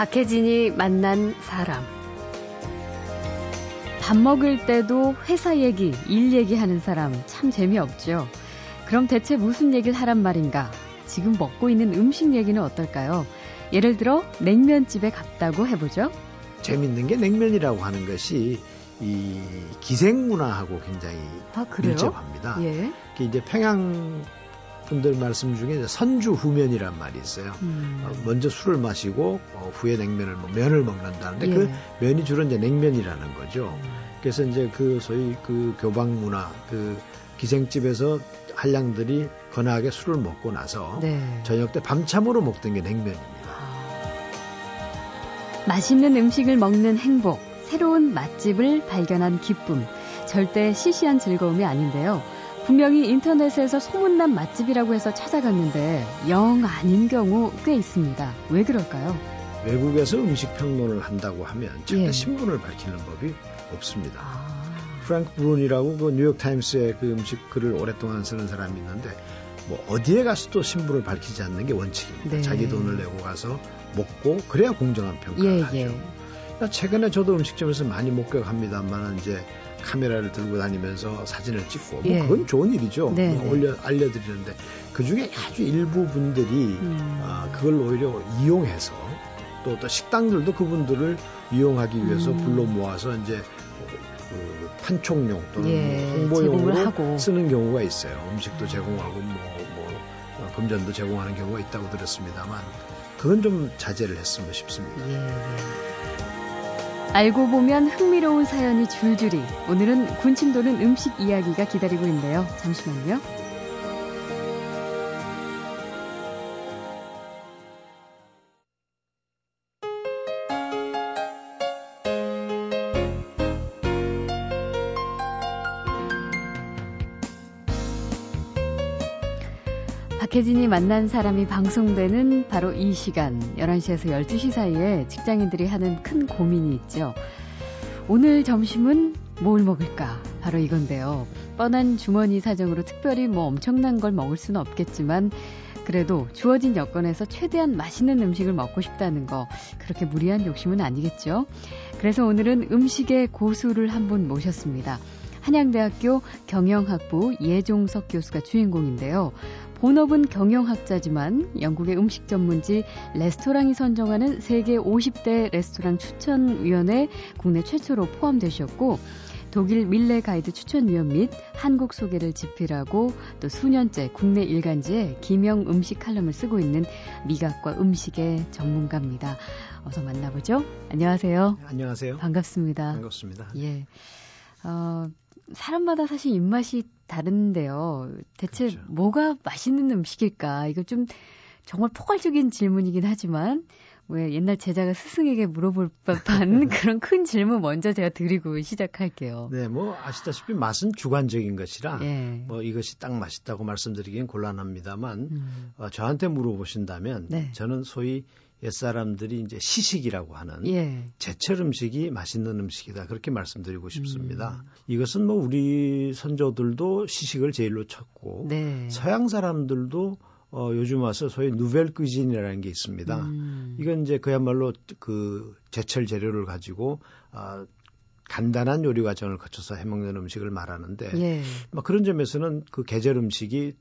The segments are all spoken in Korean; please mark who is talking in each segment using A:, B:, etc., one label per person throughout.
A: 박혜진이 만난 사람. 밥 먹을 때도 회사 얘기, 일 얘기하는 사람 참 재미없죠. 그럼 대체 무슨 얘기를 하란 말인가? 지금 먹고 있는 음식 얘기는 어떨까요? 예를 들어 냉면집에 갔다고 해보죠.
B: 재밌는 게 냉면이라고 하는 것이 이 기생 문화하고 굉장히
A: 아,
B: 밀접합니다.
A: 예.
B: 이제 평양 분들 말씀 중에 선주 후면이란 말이 있어요.
A: 음.
B: 어, 먼저 술을 마시고 어, 후에 냉면을 먹- 면을 먹는다는데
A: 예.
B: 그 면이 주로 이제 냉면이라는 거죠.
A: 음.
B: 그래서 이제 그 소위 그 교방 문화 그 기생집에서 한량들이 거나하게 술을 먹고 나서
A: 네.
B: 저녁 때 밤참으로 먹던 게 냉면입니다.
A: 아. 맛있는 음식을 먹는 행복, 새로운 맛집을 발견한 기쁨, 절대 시시한 즐거움이 아닌데요. 분명히 인터넷에서 소문난 맛집이라고 해서 찾아갔는데 영 아닌 경우 꽤 있습니다. 왜 그럴까요?
B: 외국에서 음식 평론을 한다고 하면 절대
A: 예.
B: 신분을 밝히는 법이 없습니다.
A: 아,
B: 프랭크 브룬이라고 그 뉴욕 타임스의 그 음식 글을 오랫동안 쓰는 사람이 있는데 뭐 어디에 가서도 신분을 밝히지 않는 게 원칙입니다.
A: 네.
B: 자기 돈을 내고 가서 먹고 그래야 공정한 평가를
A: 예,
B: 하죠.
A: 예.
B: 최근에 저도 음식점에서 많이 목격합니다만 이제 카메라를 들고 다니면서 사진을 찍고 뭐
A: 예.
B: 그건 좋은 일이죠.
A: 네,
B: 뭐
A: 네.
B: 올려 알려드리는데 그 중에 아주 일부 분들이
A: 음.
B: 아, 그걸 오히려 이용해서 또, 또 식당들도 그분들을 이용하기 위해서
A: 음.
B: 불러 모아서 이제 그 판촉용 또는
A: 예,
B: 뭐 홍보용으로
A: 하고.
B: 쓰는 경우가 있어요. 음식도 제공하고 뭐, 뭐 어, 금전도 제공하는 경우가 있다고 들었습니다만 그건 좀 자제를 했으면 싶습니다.
A: 예, 예. 알고 보면 흥미로운 사연이 줄줄이. 오늘은 군침 도는 음식 이야기가 기다리고 있는데요. 잠시만요. 박혜진이 만난 사람이 방송되는 바로 이 시간, 11시에서 12시 사이에 직장인들이 하는 큰 고민이 있죠. 오늘 점심은 뭘 먹을까? 바로 이건데요. 뻔한 주머니 사정으로 특별히 뭐 엄청난 걸 먹을 수는 없겠지만, 그래도 주어진 여건에서 최대한 맛있는 음식을 먹고 싶다는 거, 그렇게 무리한 욕심은 아니겠죠? 그래서 오늘은 음식의 고수를 한 분 모셨습니다. 한양대학교 경영학부 예종석 교수가 주인공인데요. 본업은 경영학자지만 영국의 음식 전문지 레스토랑이 선정하는 세계 50대 레스토랑 추천위원회 국내 최초로 포함되셨고 독일 밀레 가이드 추천위원 및 한국 소개를 집필하고 또 수년째 국내 일간지에 기명 음식 칼럼을 쓰고 있는 미각과 음식의 전문가입니다. 어서 만나보죠. 안녕하세요.
B: 안녕하세요.
A: 반갑습니다.
B: 반갑습니다.
A: 예. 어, 사람마다 사실 입맛이 다른데요. 대체
B: 그렇죠.
A: 뭐가 맛있는 음식일까? 이거 좀 정말 포괄적인 질문이긴 하지만 왜 옛날 제자가 스승에게 물어볼 법한 그런 큰 질문 먼저 제가 드리고 시작할게요.
B: 네, 뭐 아시다시피 맛은 주관적인 것이라
A: 예.
B: 뭐 이것이 딱 맛있다고 말씀드리기는 곤란합니다만
A: 음,
B: 어, 저한테 물어보신다면
A: 네.
B: 저는 소위 옛사람들이 이제 시식이라고 하는
A: 예.
B: 제철 음식이 맛있는 음식이다 그렇게 말씀드리고 싶습니다.
A: 음.
B: 이것은 뭐 우리 선조들도 시식을 제일로 쳤고
A: 네.
B: 서양 사람들도 어, 요즘 와서 소위 누벨 퀴진이라는 게 있습니다.
A: 음,
B: 이건 이제 그야말로 그 제철 재료를 가지고 아, 간단한 요리 과정을 거쳐서 해먹는 음식을 말하는데
A: 예.
B: 뭐 그런 점에서는 그 계절 음식이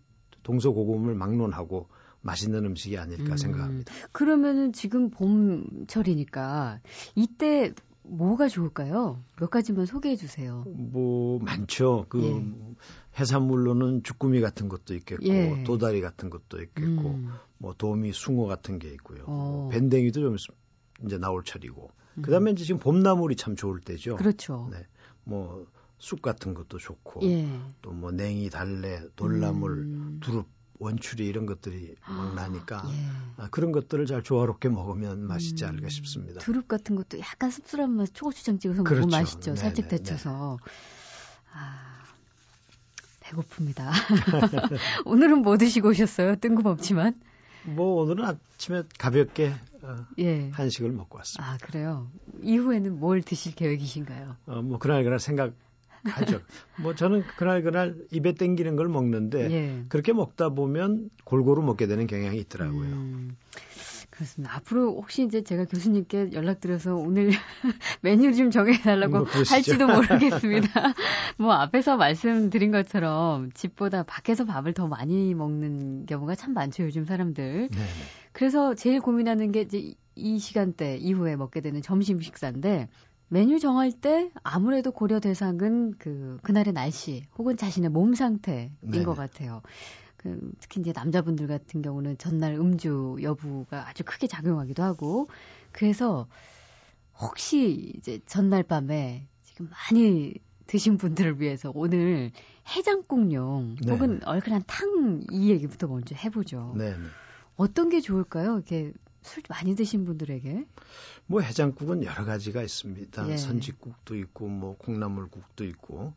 B: 동서고금을 막론하고 맛있는 음식이 아닐까
A: 음,
B: 생각합니다.
A: 그러면은 지금 봄철이니까 이때 뭐가 좋을까요? 몇 가지만 소개해 주세요.
B: 뭐 많죠. 그
A: 예.
B: 해산물로는 주꾸미 같은 것도 있겠고
A: 예.
B: 도다리 같은 것도 있겠고
A: 음,
B: 뭐 도미, 숭어 같은 게 있고요.
A: 어.
B: 밴댕이도 좀 있- 이제 나올 철이고.
A: 음.
B: 그다음에 이제 지금 봄나물이 참 좋을 때죠.
A: 그렇죠.
B: 네. 뭐쑥 같은 것도 좋고
A: 예.
B: 또뭐 냉이, 달래, 돌나물,
A: 음.
B: 두릅, 원추리 이런 것들이 막 나니까
A: 예.
B: 아, 그런 것들을 잘 조화롭게 먹으면 맛있지 않을까
A: 음,
B: 싶습니다.
A: 두릅 같은 것도 약간 씁쓸한 맛, 초고추장 찍어서
B: 그렇죠.
A: 먹으면 맛있죠.
B: 네네,
A: 살짝
B: 네.
A: 데쳐서. 아, 배고픕니다. 오늘은 뭐 드시고 오셨어요? 뜬금없지만.
B: 뭐 오늘은 아침에 가볍게 어,
A: 예.
B: 한식을 먹고 왔습니다.
A: 아, 그래요. 이후에는 뭘 드실 계획이신가요?
B: 어, 뭐 그날 그날 생각 하죠. 뭐 저는 그날 그날 입에 땡기는 걸 먹는데
A: 예.
B: 그렇게 먹다 보면 골고루 먹게 되는 경향이 있더라고요.
A: 음, 그렇습니다. 앞으로 혹시 이제 제가 교수님께 연락드려서 오늘 메뉴 좀 정해달라고 할지도 모르겠습니다. 뭐 앞에서 말씀드린 것처럼 집보다 밖에서 밥을 더 많이 먹는 경우가 참 많죠, 요즘 사람들. 네. 그래서 제일 고민하는 게 이제 이 시간대 이후에 먹게 되는 점심 식사인데 메뉴 정할 때 아무래도 고려 대상은 그 그날의 날씨 혹은 자신의 몸 상태인 네. 것 같아요. 그 특히 이제 남자분들 같은 경우는 전날 음주 여부가 아주 크게 작용하기도 하고 그래서 혹시 이제 전날 밤에 지금 많이 드신 분들을 위해서 오늘 해장국용 네. 혹은 얼큰한 탕 이 얘기부터 먼저 해보죠. 네. 어떤 게 좋을까요? 이렇게 술 많이 드신 분들에게?
B: 뭐 해장국은 여러 가지가 있습니다. 예. 선지국도 있고 뭐 콩나물국도 있고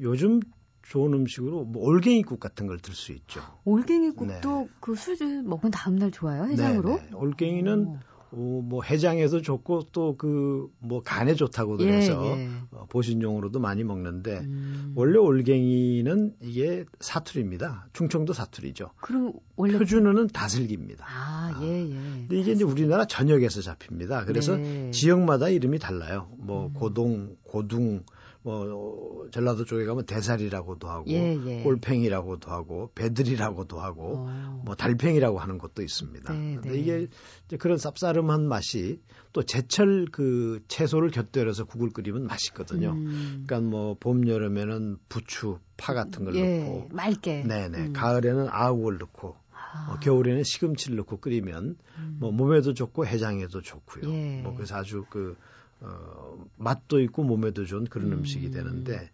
B: 요즘 좋은 음식으로 뭐 올갱이국 같은 걸 들 수 있죠.
A: 올갱이국도 네. 그술 먹은 다음 날 좋아요 해장으로? 네,
B: 네. 올갱이는 오. 어, 뭐 해장에도 좋고 또 그 뭐 간에 좋다고 그래서 예, 예. 어, 보신용으로도 많이 먹는데 음. 원래 올갱이는 이게 사투리입니다. 충청도 사투리죠.
A: 그럼 원래
B: 표준어는 다슬기입니다.
A: 아, 예, 예.
B: 근데 이게 이제 우리나라 전역에서 잡힙니다. 그래서 네. 지역마다 이름이 달라요. 뭐 음. 고동, 고둥, 뭐 전라도 쪽에 가면 대살이라고도 하고 예, 예. 꼴팽이라고도 하고 배들이라고도 하고 어. 뭐 달팽이라고 하는 것도 있습니다. 네, 근데 네. 이게 이제 그런 쌉싸름한 맛이 또 제철 그 채소를 곁들여서 국을 끓이면 맛있거든요. 음. 그러니까 뭐 봄 여름에는 부추, 파 같은 걸 예, 넣고
A: 맑게.
B: 네네. 음. 가을에는 아욱을 넣고 아. 어, 겨울에는 시금치를 넣고 끓이면 음. 뭐 몸에도 좋고 해장에도 좋고요. 예. 뭐 그래서 아주 그 어, 맛도 있고 몸에도 좋은 그런 음. 식이 되는데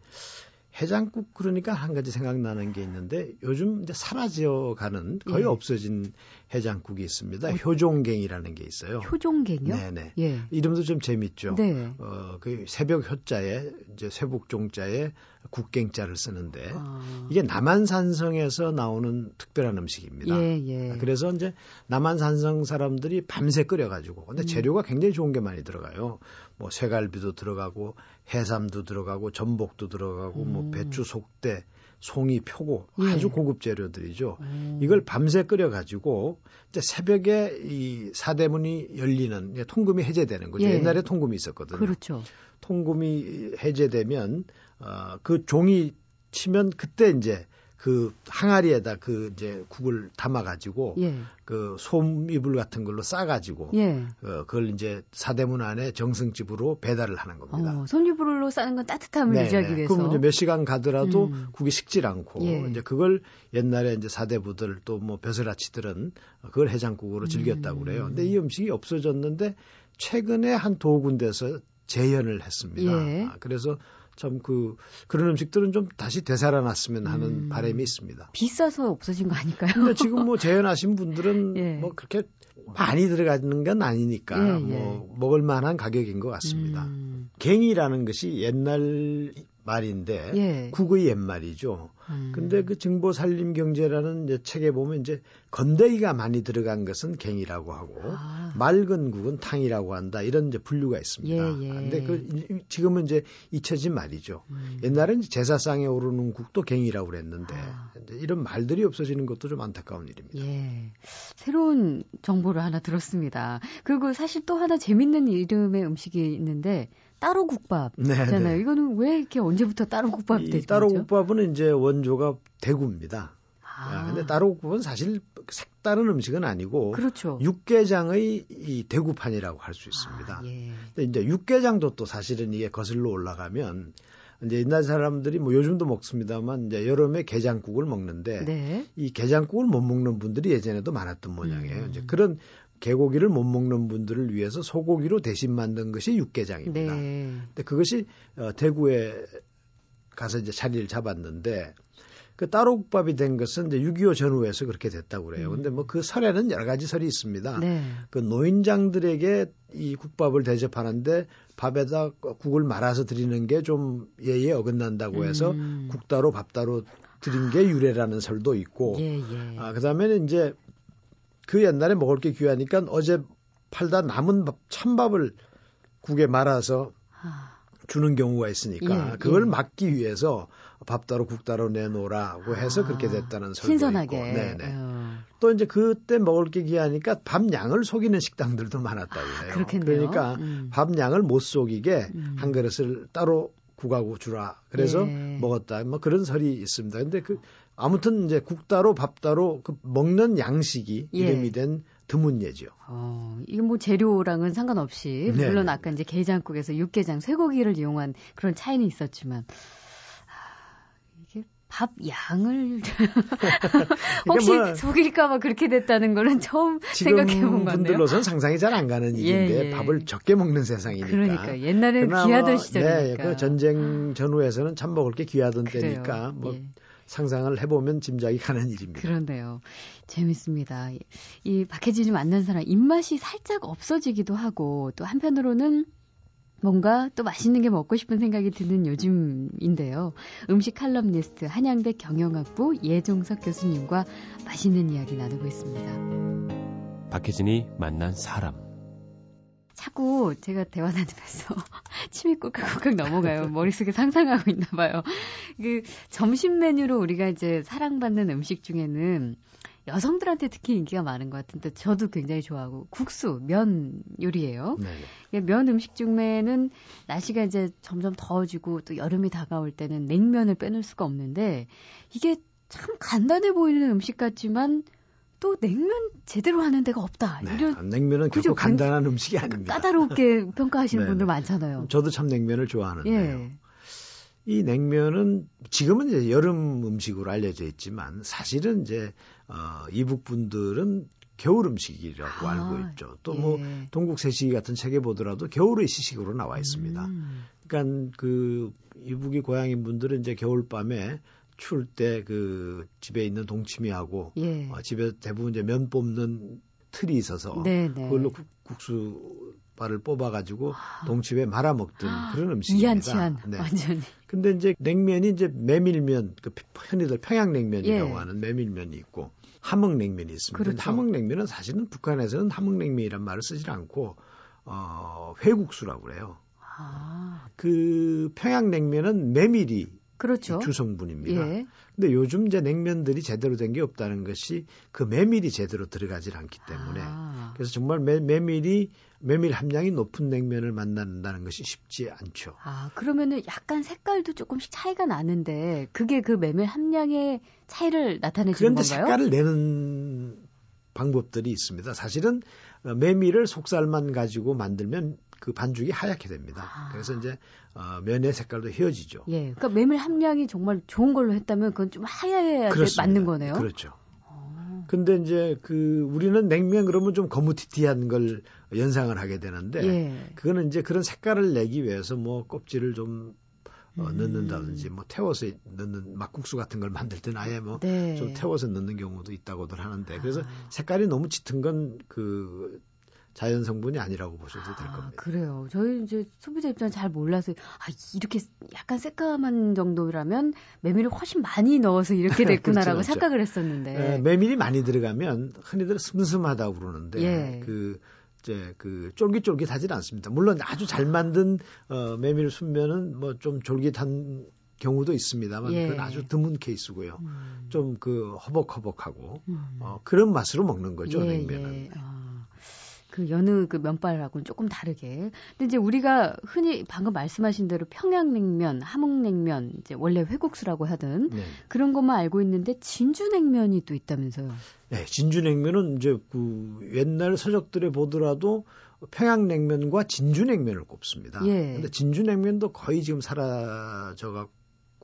B: 해장국 그러니까 한 가지 생각나는 게 있는데 요즘 이제 사라져 가는 거의 예. 없어진 해장국이 있습니다. 어, 효종갱이라는 게 있어요.
A: 효종갱이요?
B: 네네. 예. 이름도 좀 재밌죠. 네. 어, 그 새벽 효자에 이제 쇠북종자에 국갱자를 쓰는데 아. 이게 남한산성에서 나오는 특별한 음식입니다. 예, 예. 그래서 이제 남한산성 사람들이 밤새 끓여가지고 근데 음. 재료가 굉장히 좋은 게 많이 들어가요. 뭐 쇠갈비도 들어가고 해삼도 들어가고 전복도 들어가고 뭐 음. 뭐 배추 속대 송이 표고 예. 아주 고급 재료들이죠. 음. 이걸 밤새 끓여 가지고 이제 새벽에 이 사대문이 열리는 통금이 해제되는 거죠. 예. 옛날에 통금이 있었거든요.
A: 그렇죠.
B: 통금이 해제되면 어, 그 종이 치면 그때 이제 그 항아리에다 그 이제 국을 담아 가지고 예. 그 솜이불 같은 걸로 싸 가지고 예. 어, 그걸 이제 사대문 안에 정승집으로 배달을 하는 겁니다.
A: 어, 솜이불로 싸는 건 따뜻함을 네 유지하기 위해서.
B: 그럼 이제 몇 시간 가더라도 음. 국이 식질 않고 예. 이제 그걸 옛날에 이제 사대부들 또 뭐 벼슬아치들은 그걸 해장국으로 즐겼다고 그래요. 음. 근데 이 음식이 없어졌는데 최근에 한두 군데서 재현을 했습니다. 예. 아, 그래서 참 그 그런 음식들은 좀 다시 되살아났으면 하는 음. 바람이 있습니다.
A: 비싸서 없어진 거 아닐까요?
B: 근데 지금 뭐 재현하신 분들은 예. 뭐 그렇게 많이 들어가는 건 아니니까 예, 예. 뭐 먹을 만한 가격인 것 같습니다. 음. 갱이라는 것이 옛날 말인데 예. 국의 옛말이죠. 음. 근데 그 증보 살림 경제라는 책에 보면 이제 건더기가 많이 들어간 것은 갱이라고 하고 아. 맑은 국은 탕이라고 한다 이런 이제 분류가 있습니다. 예, 예. 근데 그 지금은 이제 잊혀진 말이죠. 음. 옛날엔 제사상에 오르는 국도 갱이라고 그랬는데 아. 이런 말들이 없어지는 것도 좀 안타까운 일입니다.
A: 예. 새로운 정보를 하나 들었습니다. 그리고 사실 또 하나 재밌는 이름의 음식이 있는데 따로 국밥잖아요. 네, 네. 이거는 왜 이렇게 언제부터 따로 국밥이 됐죠?
B: 따로 국밥은 이제 원조가 대구입니다. 아. 근데 따로 국밥은 사실 색다른 음식은 아니고
A: 그렇죠.
B: 육개장의 이 대구판이라고 할 수 있습니다. 아, 예. 근데 이제 육개장도 또 사실은 이게 거슬러 올라가면 이제 옛날 사람들이 뭐 요즘도 먹습니다만 이제 여름에 게장국을 먹는데 네. 이 게장국을 못 먹는 분들이 예전에도 많았던 모양이에요. 음. 이제 그런 개고기를 못 먹는 분들을 위해서 소고기로 대신 만든 것이 육개장입니다. 네. 근데 그것이 어, 대구에 가서 이제 자리를 잡았는데 그 따로국밥이 된 것은 이제 6.25 전후에서 그렇게 됐다고 그래요. 근데 뭐 그 설에는 여러 가지 설이 있습니다. 네. 그 노인장들에게 이 국밥을 대접하는데 밥에다 국을 말아서 드리는 게 좀 예에 어긋난다고 해서 음. 국 따로 밥 따로 드린 게 유래라는 설도 있고, 예, 예. 아, 그 다음에는 이제 그 옛날에 먹을 게 귀하니까 어제 팔다 남은 밥, 찬밥을 국에 말아서 아. 주는 경우가 있으니까 예, 그걸 예. 막기 위해서 밥 따로 국 따로 내놓으라고 해서 아, 그렇게 됐다는 설도
A: 신선하게.
B: 있고. 네네. 어. 또 이제 그때 먹을 게 귀하니까 밥 양을 속이는 식당들도 많았다고 아, 해요.
A: 아,
B: 그러니까 음. 밥 양을 못 속이게 음. 한 그릇을 따로 국하고 주라. 그래서 예. 먹었다. 뭐 그런 설이 있습니다. 근데 그 아무튼 이제 국 따로 밥 따로 그 먹는 양식이 예. 이름이 된 드문 예죠.
A: 어, 이거 뭐 재료랑은 상관없이 네 물론 아까 이제 게장국에서 육개장 쇠고기를 이용한 그런 차이는 있었지만 밥 양을 혹시 뭐 속일까봐 그렇게 됐다는 거는 처음 생각해 본 건데요.
B: 분들로선 상상이 잘 안 가는 예, 일인데 예, 예. 밥을 적게 먹는 세상이니까.
A: 그러니까 옛날에는 귀하던 시절이니까. 네,
B: 그 전쟁 전후에서는 참 먹을 게 귀하던 그래요. 때니까 뭐 예. 상상을 해보면 짐작이 가는 일입니다.
A: 그런데요. 재밌습니다. 이 박혜진이 만난 사람 입맛이 살짝 없어지기도 하고 또 한편으로는 뭔가 또 맛있는 게 먹고 싶은 생각이 드는 요즘인데요. 음식 칼럼니스트 한양대 경영학부 예종석 교수님과 맛있는 이야기 나누고 있습니다.
C: 박혜진이 만난 사람.
A: 자꾸 제가 대화 나누면서 침이 꿀꺽꿀꺽 넘어가요. 머릿속에 상상하고 있나 봐요. 그 점심 메뉴로 우리가 이제 사랑받는 음식 중에는 여성들한테 특히 인기가 많은 것 같은데 저도 굉장히 좋아하고 국수, 면 요리예요. 네. 면 음식 중에는 날씨가 이제 점점 더워지고 또 여름이 다가올 때는 냉면을 빼놓을 수가 없는데 이게 참 간단해 보이는 음식 같지만 또 냉면 제대로 하는 데가 없다.
B: 네, 이런 냉면은 그죠? 결코 간단한 음식이 아닙니다.
A: 까다롭게 평가하시는 네, 분들 많잖아요.
B: 저도 참 냉면을 좋아하는데요. 예. 이 냉면은 지금은 이제 여름 음식으로 알려져 있지만 사실은 이제 어 이북 분들은 겨울 음식이라고 아, 알고 있죠. 또뭐 예. 동국 세시 같은 책에 보더라도 겨울의 시식으로 나와 있습니다. 음. 그러니까 그 이북이 고향인 분들은 이제 겨울 밤에 추울 때 그 집에 있는 동치미하고 예. 어, 집에 대부분 이제 면 뽑는 틀이 있어서 네네. 네. 그걸로 국, 국수 발을 뽑아가지고 아. 동치에 말아 먹던 아, 그런 음식입니다.
A: 이한치한 네. 완전히.
B: 근데 이제 냉면이 이제 메밀면, 그 흔히들 평양냉면이라고 예. 하는 메밀면이 있고 함흥냉면이 있습니다. 그렇죠. 함흥냉면은 사실은 북한에서는 함흥냉면이란 말을 쓰지 않고 어, 회국수라고 그래요. 아. 그 평양냉면은 메밀이 그렇죠. 주성분입니다. 예. 근데 요즘 이제 냉면들이 제대로 된 게 없다는 것이 그 메밀이 제대로 들어가질 않기 때문에 아. 그래서 정말 메, 메밀이 메밀 함량이 높은 냉면을 만난다는 것이 쉽지 않죠.
A: 아, 그러면은 약간 색깔도 조금씩 차이가 나는데 그게 그 메밀 함량의 차이를 나타내는 건가요?
B: 그런데 색깔을 내는 방법들이 있습니다. 사실은 메밀을 속살만 가지고 만들면 그 반죽이 하얗게 됩니다. 아. 그래서 이제 어, 면의 색깔도 헤어지죠.
A: 예, 그러니까 메밀 함량이 정말 좋은 걸로 했다면 그건 좀 하얘야 맞는 거네요.
B: 그렇죠. 어. 근데 이제 그 우리는 냉면 그러면 좀 거무튀튀한 걸 연상을 하게 되는데 예. 그거는 이제 그런 색깔을 내기 위해서 뭐 껍질을 좀 어, 음. 넣는다든지 뭐 태워서 넣는 막국수 같은 걸 만들 때는 아예 뭐좀 네. 태워서 넣는 경우도 있다고들 하는데 그래서 아. 색깔이 너무 짙은 건 그 자연 성분이 아니라고 보셔도 될 아, 겁니다.
A: 그래요. 저희 이제 소비자 입장 잘 몰라서 아 이렇게 약간 새까만 정도라면 메밀을 훨씬 많이 넣어서 이렇게 됐구나라고 그렇죠, 착각을 했었는데.
B: 에, 메밀이 많이 들어가면 흔히들 슴슴하다고 그러는데 예. 그 이제 그 쫄깃쫄깃하지는 않습니다. 물론 아주 잘 만든 어 메밀 순면은 뭐 좀 쫄깃한 경우도 있습니다만 예. 그건 아주 드문 케이스고요. 음. 좀그 허벅허벅하고 음. 어, 그런 맛으로 먹는 거죠 예, 냉면은. 예. 아.
A: 그 여느 그 면발하고는 조금 다르게. 근데 이제 우리가 흔히 방금 말씀하신 대로 평양냉면, 함흥냉면, 이제 원래 회국수라고 하든 네. 그런 것만 알고 있는데 진주냉면이 또 있다면서요.
B: 네, 진주냉면은 이제 그 옛날 서적들에 보더라도 평양냉면과 진주냉면을 꼽습니다. 예. 근데 진주냉면도 거의 지금 사라져 갖고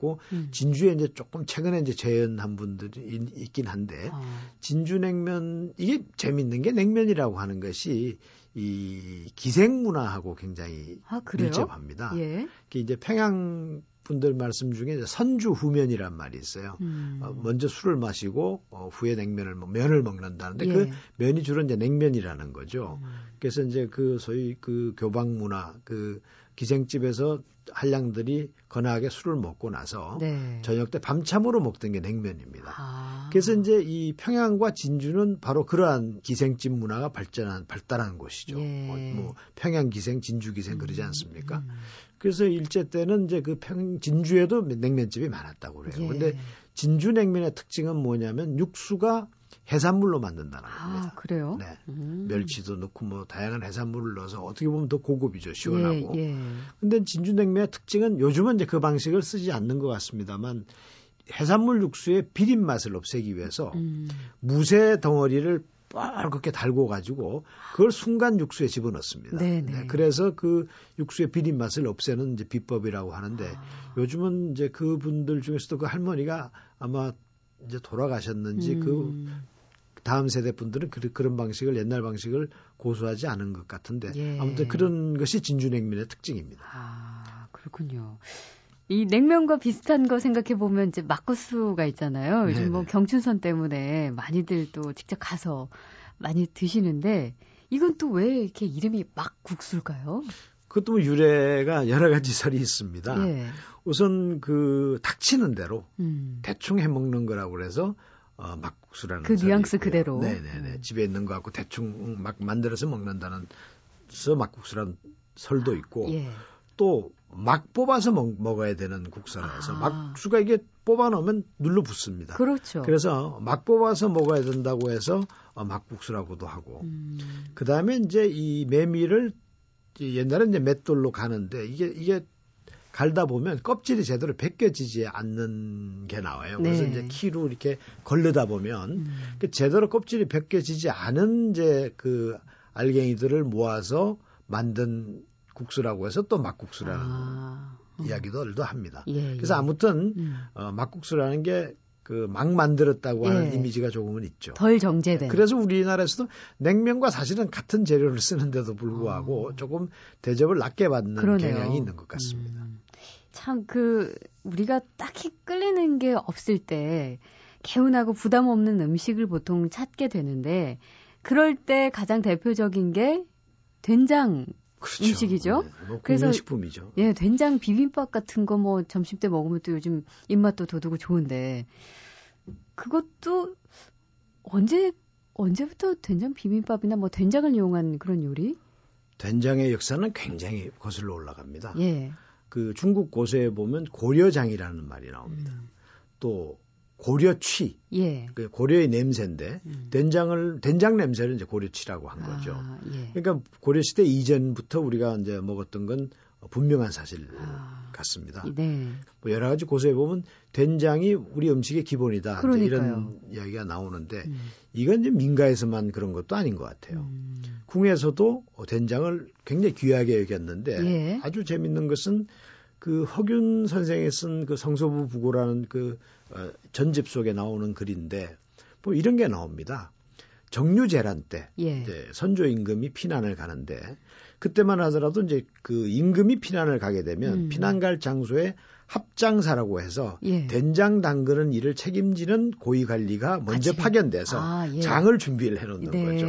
B: 있고 음. 진주에 이제 조금 최근에 이제 재현한 분들이 있긴 한데 어. 진주 냉면 이게 재밌는 게 냉면이라고 하는 것이 이 기생 문화하고 굉장히 아, 밀접합니다. 예. 이제 평양 분들 말씀 중에 선주 후면이란 말이 있어요. 음. 어, 먼저 술을 마시고 어, 후에 냉면을 뭐 면을 먹는다는데 그 예. 그 면이 주로 이제 냉면이라는 거죠. 음. 그래서 이제 그 소위 그 교방 문화 그 기생집에서 한량들이 거나하게 술을 먹고 나서 네. 저녁 때 밤참으로 먹던 게 냉면입니다. 아. 그래서 이제 이 평양과 진주는 바로 그러한 기생집 문화가 발전한 발달한 곳이죠. 예. 뭐, 뭐, 평양 기생, 진주 기생 그러지 음, 않습니까? 음. 그래서 일제 때는 이제 그 평, 진주에도 냉면집이 많았다고 그래요. 예. 근데 진주 냉면의 특징은 뭐냐면 육수가 해산물로 만든다는
A: 아,
B: 겁니다.
A: 그래요?
B: 네. 음. 멸치도 넣고 뭐 다양한 해산물을 넣어서 어떻게 보면 더 고급이죠. 시원하고. 예, 예. 근데 진주냉면의 특징은 요즘은 이제 그 방식을 쓰지 않는 것 같습니다만 해산물 육수의 비린 맛을 없애기 위해서 음. 무쇠 덩어리를 뻘겋게 달고 가지고 그걸 순간 육수에 집어넣습니다. 네, 네. 그래서 그 육수의 비린 맛을 없애는 이제 비법이라고 하는데 아. 요즘은 이제 그분들 중에서도 그 할머니가 아마 이제 돌아가셨는지 그 음. 그 다음 세대 분들은 그, 그런 방식을 옛날 방식을 고수하지 않은 것 같은데 예. 아무튼 그런 것이 진주 냉면의 특징입니다.
A: 아 그렇군요. 이 냉면과 비슷한 거 생각해 보면 이제 막국수가 있잖아요. 요즘 네네. 뭐 경춘선 때문에 많이들 또 직접 가서 많이 드시는데 이건 또 왜 이렇게 이름이 막국수일까요?
B: 그것도 뭐 유래가 여러 가지 설이 있습니다. 예. 우선 그 닥치는 대로 음. 대충 해 먹는 거라고 그래서 어, 막 국수라는
A: 그 뉘앙스 있고요. 그대로.
B: 네네네. 음. 집에 있는 거 갖고 대충 막 만들어서 먹는다는 서 막국수라는 설도 있고 예. 또막 뽑아서 먹, 어야 되는 국수라서 아. 막국수가 이게 뽑아 놓으면 눌러 붙습니다.
A: 그렇죠.
B: 그래서 막 뽑아서 먹어야 된다고 해서 어, 막국수라고도 하고 음. 그 다음에 이제 이 메밀을 옛날에 이제 맷돌로 가는데 이게 이게 갈다 보면 껍질이 제대로 벗겨지지 않는 게 나와요. 그래서 네. 이제 키로 이렇게 걸르다 보면 음. 그 제대로 껍질이 벗겨지지 않은 이제 그 알갱이들을 모아서 만든 국수라고 해서 또 막국수라는 아, 음. 이야기들도 합니다. 예, 그래서 예. 아무튼 음. 어, 막국수라는 게 그 막 만들었다고 하는 예. 이미지가 조금은 있죠.
A: 덜 정제된.
B: 그래서 우리나라에서도 냉면과 사실은 같은 재료를 쓰는데도 불구하고 어. 조금 대접을 낮게 받는 그러네요. 경향이 있는 것 같습니다. 음.
A: 참그 우리가 딱히 끌리는 게 없을 때 개운하고 부담 없는 음식을 보통 찾게 되는데 그럴 때 가장 대표적인 게 된장 그렇죠. 음식이죠.
B: 네, 뭐 그래서 식품이죠.
A: 예, 된장 비빔밥 같은 거 뭐 점심 때 먹으면 또 요즘 입맛도 돋우고 좋은데 그것도 언제 언제부터 된장 비빔밥이나 뭐 된장을 이용한 그런 요리?
B: 된장의 역사는 굉장히 거슬러 올라갑니다. 예. 그 중국 고서에 보면 고려장이라는 말이 나옵니다. 음. 또 고려취, 예. 그 고려의 냄새인데 음. 된장을 된장 냄새를 이제 고려취라고 한 거죠. 아, 예. 그러니까 고려 시대 이전부터 우리가 이제 먹었던 건 분명한 사실 아, 같습니다. 네. 뭐 여러 가지 고서에 보면 된장이 우리 음식의 기본이다. 이런 이야기가 나오는데 음. 이건 이제 민가에서만 그런 것도 아닌 것 같아요. 음. 궁에서도 된장을 굉장히 귀하게 여겼는데 예. 아주 재밌는 것은 그 허균 선생이 쓴 그 성소부 부고라는 그 어, 전집 속에 나오는 글인데 뭐 이런 게 나옵니다. 정류 재란 때 예. 선조 임금이 피난을 가는데 그때만 하더라도 이제 그 임금이 피난을 가게 되면 음. 피난 갈 장소에 합장사라고 해서 예. 된장 담그는 일을 책임지는 고위 관리가 먼저 같이. 파견돼서 아, 예. 장을 준비를 해놓는 네. 거죠.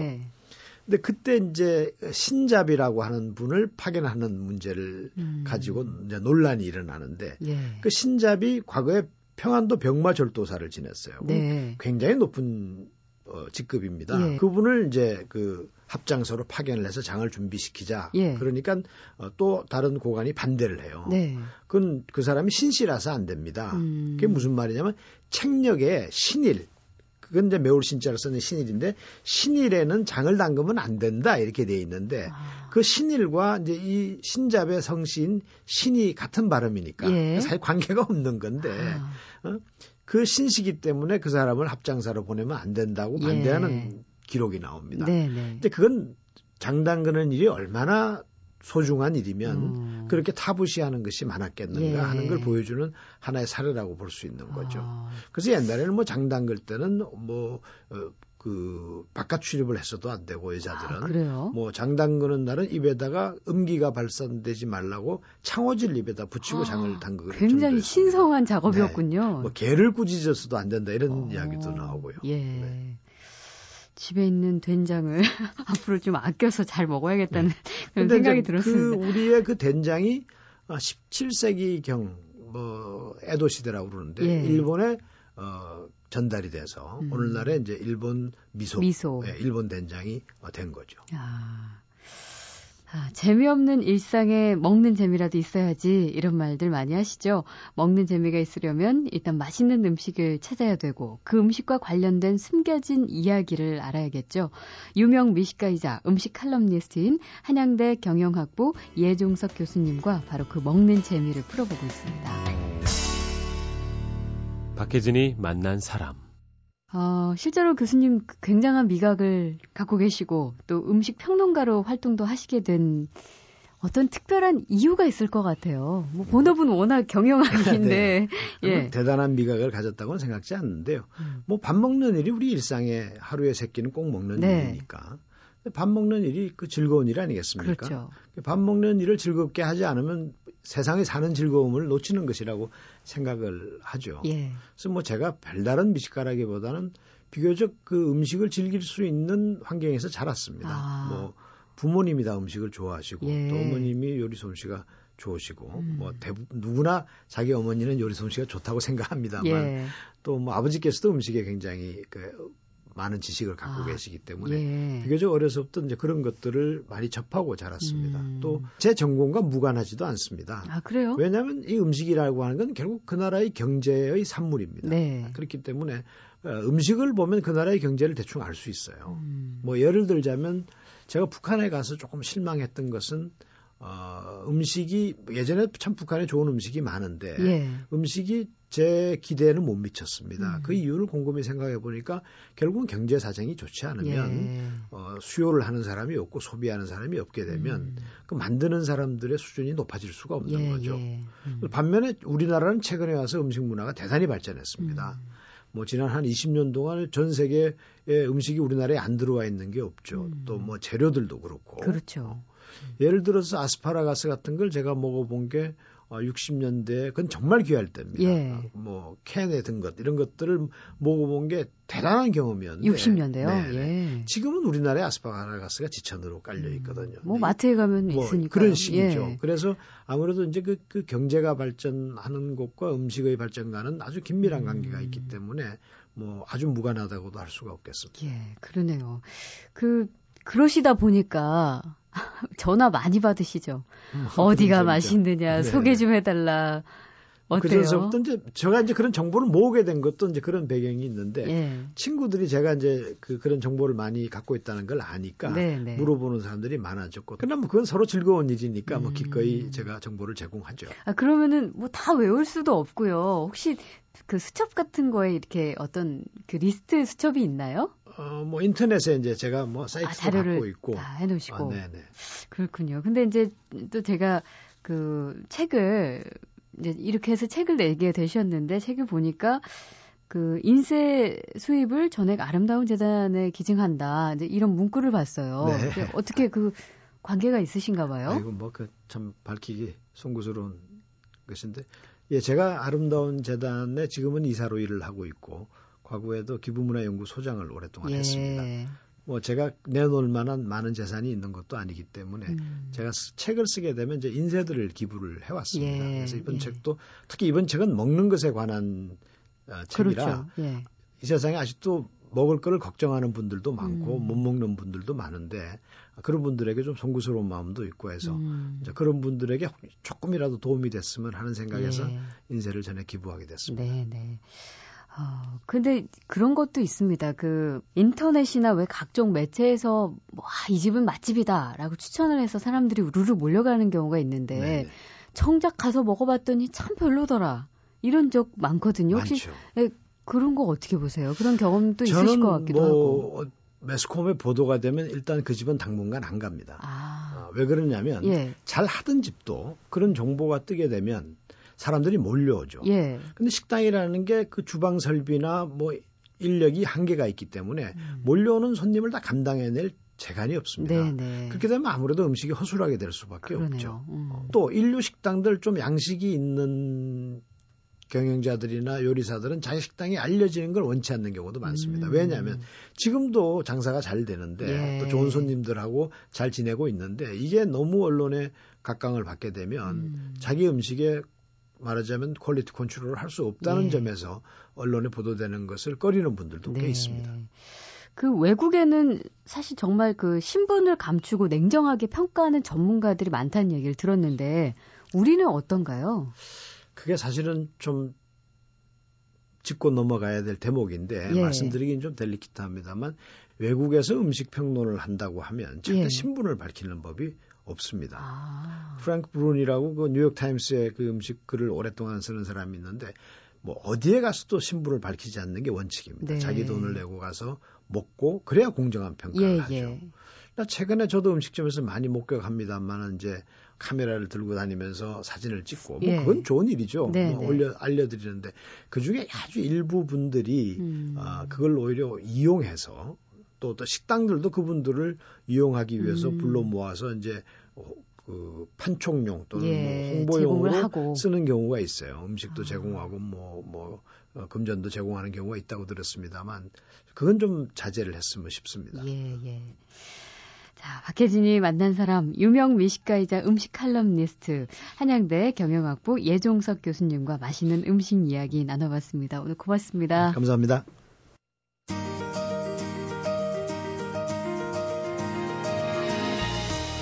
B: 근데 그때 이제 신잡이라고 하는 분을 파견하는 문제를 음. 가지고 이제 논란이 일어나는데 예. 그 신잡이 과거에 평안도 병마 절도사를 지냈어요. 네. 굉장히 높은 어, 직급입니다. 예. 그분을 이제 그 합장서로 파견을 해서 장을 준비시키자. 예. 그러니까 어, 또 다른 고관이 반대를 해요. 네. 그건 그 사람이 신씨라서 안 됩니다. 음. 그게 무슨 말이냐면 책력에 신일 그건 이제 매울 신자로 쓰는 신일인데 신일에는 장을 담그면 안 된다 이렇게 돼 있는데 아. 그 신일과 이제 이 신잡의 성신 신이 같은 발음이니까 예. 사실 관계가 없는 건데 아. 어? 그 신시기 때문에 그 사람을 합장사로 보내면 안 된다고 예. 반대하는 기록이 나옵니다. 네네. 네. 근데 그건 장 담그는 일이 얼마나 소중한 일이면 음. 그렇게 타부시하는 것이 많았겠는가 예. 하는 걸 보여주는 하나의 사례라고 볼 수 있는 거죠. 아. 그래서 옛날에는 뭐장 담글 때는 뭐 어, 그 바깥 출입을 했어도 안 되고 여자들은 아, 뭐장 담그는 날은 입에다가 음기가 발산되지 말라고 창호지를 입에다 붙이고 아, 장을 담그고
A: 굉장히 신성한 작업이었군요. 네.
B: 뭐 개를 꾸짖어서도 안 된다 이런 어, 이야기도 나오고요.
A: 예. 네. 집에 있는 된장을 앞으로 좀 아껴서 잘 먹어야겠다는 네. 그런 생각이 그 들었습니다.
B: 그 우리의 그 된장이 17세기 경 뭐 에도 시대라고 그러는데 예. 일본에 어 전달이 돼서 음. 오늘날에 이제 일본 미소, 미소. 예, 일본 된장이 된 거죠. 아.
A: 아, 재미없는 일상에 먹는 재미라도 있어야지 이런 말들 많이 하시죠. 먹는 재미가 있으려면 일단 맛있는 음식을 찾아야 되고 그 음식과 관련된 숨겨진 이야기를 알아야겠죠. 유명 미식가이자 음식 칼럼니스트인 한양대 경영학부 예종석 교수님과 바로 그 먹는 재미를 풀어보고 있습니다.
C: 박혜진이 만난 사람
A: 어, 실제로 교수님 굉장한 미각을 갖고 계시고 또 음식 평론가로 활동도 하시게 된 어떤 특별한 이유가 있을 것 같아요. 뭐 본업은 워낙 경영학인데
B: 네. 예. 대단한 미각을 가졌다고는 생각지 않는데요. 음. 뭐밥 먹는 일이 우리 일상에 하루에 세 끼는 꼭 먹는 네. 일이니까 밥 먹는 일이 그 즐거운 일 아니겠습니까?
A: 그렇죠.
B: 밥 먹는 일을 즐겁게 하지 않으면 세상에 사는 즐거움을 놓치는 것이라고 생각을 하죠. 예. 그래서 뭐 제가 별다른 미식가라기보다는 비교적 그 음식을 즐길 수 있는 환경에서 자랐습니다. 아. 뭐 부모님이 다 음식을 좋아하시고 예. 또 어머님이 요리 솜씨가 좋으시고 음. 뭐 대부 누구나 자기 어머니는 요리 솜씨가 좋다고 생각합니다만 예. 또뭐 아버지께서도 음식에 굉장히 그 많은 지식을 갖고 아, 계시기 때문에 예. 비교적 어려서부터 이제 그런 것들을 많이 접하고 자랐습니다. 음. 또제 전공과 무관하지도 않습니다.
A: 아 그래요?
B: 왜냐하면 이 음식이라고 하는 건 결국 그 나라의 경제의 산물입니다. 네. 그렇기 때문에 어, 음식을 보면 그 나라의 경제를 대충 알 수 있어요. 음. 뭐 예를 들자면 제가 북한에 가서 조금 실망했던 것은 어, 음식이 예전에 참 북한에 좋은 음식이 많은데 예. 음식이 제 기대에는 못 미쳤습니다. 음. 그 이유를 곰곰이 생각해 보니까 결국은 경제 사정이 좋지 않으면 예. 어, 수요를 하는 사람이 없고 소비하는 사람이 없게 되면 음. 그 만드는 사람들의 수준이 높아질 수가 없는 예, 거죠. 예. 음. 반면에 우리나라는 최근에 와서 음식 문화가 대단히 발전했습니다. 음. 뭐 지난 한 20년 동안 전 세계의 음식이 우리나라에 안 들어와 있는 게 없죠. 음. 또뭐 재료들도 그렇고.
A: 그렇죠.
B: 예를 들어서 아스파라가스 같은 걸 제가 먹어본 게 어, 60년대 그건 정말 귀할 때입니다. 예. 뭐 캔에 든 것 이런 것들을 먹어본 게 대단한 경험이었는데
A: 60년대요. 네. 예.
B: 지금은 우리나라에 아스파라가스가 지천으로 깔려 음. 있거든요.
A: 뭐 마트에 가면 뭐 있으니까
B: 그런 식이죠. 예. 그래서 아무래도 이제 그, 그 경제가 발전하는 것과 음식의 발전과는 아주 긴밀한 관계가 있기 음. 때문에 뭐 아주 무관하다고도 할 수가 없겠습니다.
A: 예, 그러네요. 그 그러시다 보니까 전화 많이 받으시죠. 음, 어디가 맛있느냐 네. 소개 좀 해달라. 어때요?
B: 그래서부터 이제 제가 이제 그런 정보를 모으게 된 것도 이제 그런 배경이 있는데 예. 친구들이 제가 이제 그 그런 정보를 많이 갖고 있다는 걸 아니까 네, 네. 물어보는 사람들이 많아졌고 그러나 뭐 그건 서로 즐거운 일이니까 뭐 음. 뭐 기꺼이 제가 정보를 제공하죠.
A: 아 그러면은 뭐 다 외울 수도 없고요. 혹시 그 수첩 같은 거에 이렇게 어떤 그 리스트 수첩이 있나요?
B: 어, 뭐 인터넷에 이제 제가 뭐 사이트 아,
A: 자료를
B: 갖고 있고
A: 다 해놓으시고. 아, 네네. 그렇군요. 근데 이제 또 제가 그 책을 이제 이렇게 해서 책을 내게 되셨는데 책을 보니까 그 인쇄 수입을 전액 아름다운 재단에 기증한다. 이제 이런 문구를 봤어요. 네. 어떻게 그 관계가 있으신가 봐요?
B: 아이고 뭐그 참 밝히기 송구스러운 것인데 예, 제가 아름다운 재단에 지금은 이사로 일을 하고 있고 과거에도 기부문화연구 소장을 오랫동안 예. 했습니다. 뭐 제가 내놓을 만한 많은 재산이 있는 것도 아니기 때문에 음. 제가 책을 쓰게 되면 이제 인쇄들을 기부를 해왔습니다. 예. 그래서 이번 예. 책도 특히 이번 책은 먹는 것에 관한 어, 책이라 그렇죠. 예. 이 세상에 아직도 먹을 거를 걱정하는 분들도 많고 음. 못 먹는 분들도 많은데 그런 분들에게 좀 송구스러운 마음도 있고 해서 음. 이제 그런 분들에게 조금이라도 도움이 됐으면 하는 생각에서 예. 인쇄를 전에 기부하게 됐습니다.
A: 네, 네. 어, 근데 그런 것도 있습니다. 그 인터넷이나 왜 각종 매체에서 뭐, 아, 이 집은 맛집이다라고 추천을 해서 사람들이 우르르 몰려가는 경우가 있는데 네 정작 가서 먹어봤더니 참 별로더라. 이런 적 많거든요. 혹시 네, 그런 거 어떻게 보세요? 그런 경험도 있으실 것 같기도 뭐, 하고.
B: 매스컴에 보도가 되면 일단 그 집은 당분간 안 갑니다. 아. 어, 왜 그러냐면 예. 잘 하던 집도 그런 정보가 뜨게 되면 사람들이 몰려오죠. 예. 근데 식당이라는 게 그 주방 설비나 뭐 인력이 한계가 있기 때문에 음. 몰려오는 손님을 다 감당해낼 재간이 없습니다. 네네. 네. 그렇게 되면 아무래도 음식이 허술하게 될 수밖에 그러네요. 없죠. 음. 또 인류 식당들 좀 양식이 있는 경영자들이나 요리사들은 자기 식당이 알려지는 걸 원치 않는 경우도 많습니다. 음. 왜냐하면 지금도 장사가 잘 되는데 예. 또 좋은 손님들하고 잘 지내고 있는데 이게 너무 언론에 각광을 받게 되면 음. 자기 음식에 말하자면 quality control을 할 수 없다는 네. 점에서 언론에 보도되는 것을 꺼리는 분들도 네. 꽤 있습니다.
A: 그 외국에는 사실 정말 그 신분을 감추고 냉정하게 평가하는 전문가들이 많다는 얘기를 들었는데 우리는 어떤가요?
B: 그게 사실은 좀 짚고 넘어가야 될 대목인데 예. 말씀드리긴 좀 delicate합니다만 외국에서 음식 평론을 한다고 하면 절대 예. 신분을 밝히는 법이 없습니다. 아. 프랭크 브룬이라고 그 뉴욕 타임스의 그 음식 글을 오랫동안 쓰는 사람이 있는데 뭐 어디에 가서도 신분을 밝히지 않는 게 원칙입니다. 네. 자기 돈을 내고 가서 먹고 그래야 공정한 평가를 예, 하죠. 예. 최근에 저도 음식점에서 많이 목격합니다만 이제 카메라를 들고 다니면서 사진을 찍고 뭐 예. 그건 좋은 일이죠. 네, 뭐 네. 올려 알려드리는데 그 중에 아주 일부 분들이 음. 아, 그걸 오히려 이용해서 또, 또 식당들도 그분들을 이용하기 위해서 음. 불러 모아서 이제 그 판촉용 또는 예, 뭐 홍보용으로 쓰는 경우가 있어요. 음식도 아. 제공하고 뭐뭐 뭐, 어, 금전도 제공하는 경우가 있다고 들었습니다만 그건 좀 자제를 했으면 싶습니다.
A: 예, 예. 자, 박혜진이 만난 사람 유명 미식가이자 음식 칼럼니스트 한양대 경영학부 예종석 교수님과 맛있는 음식 이야기 나눠봤습니다. 오늘 고맙습니다.
B: 네, 감사합니다.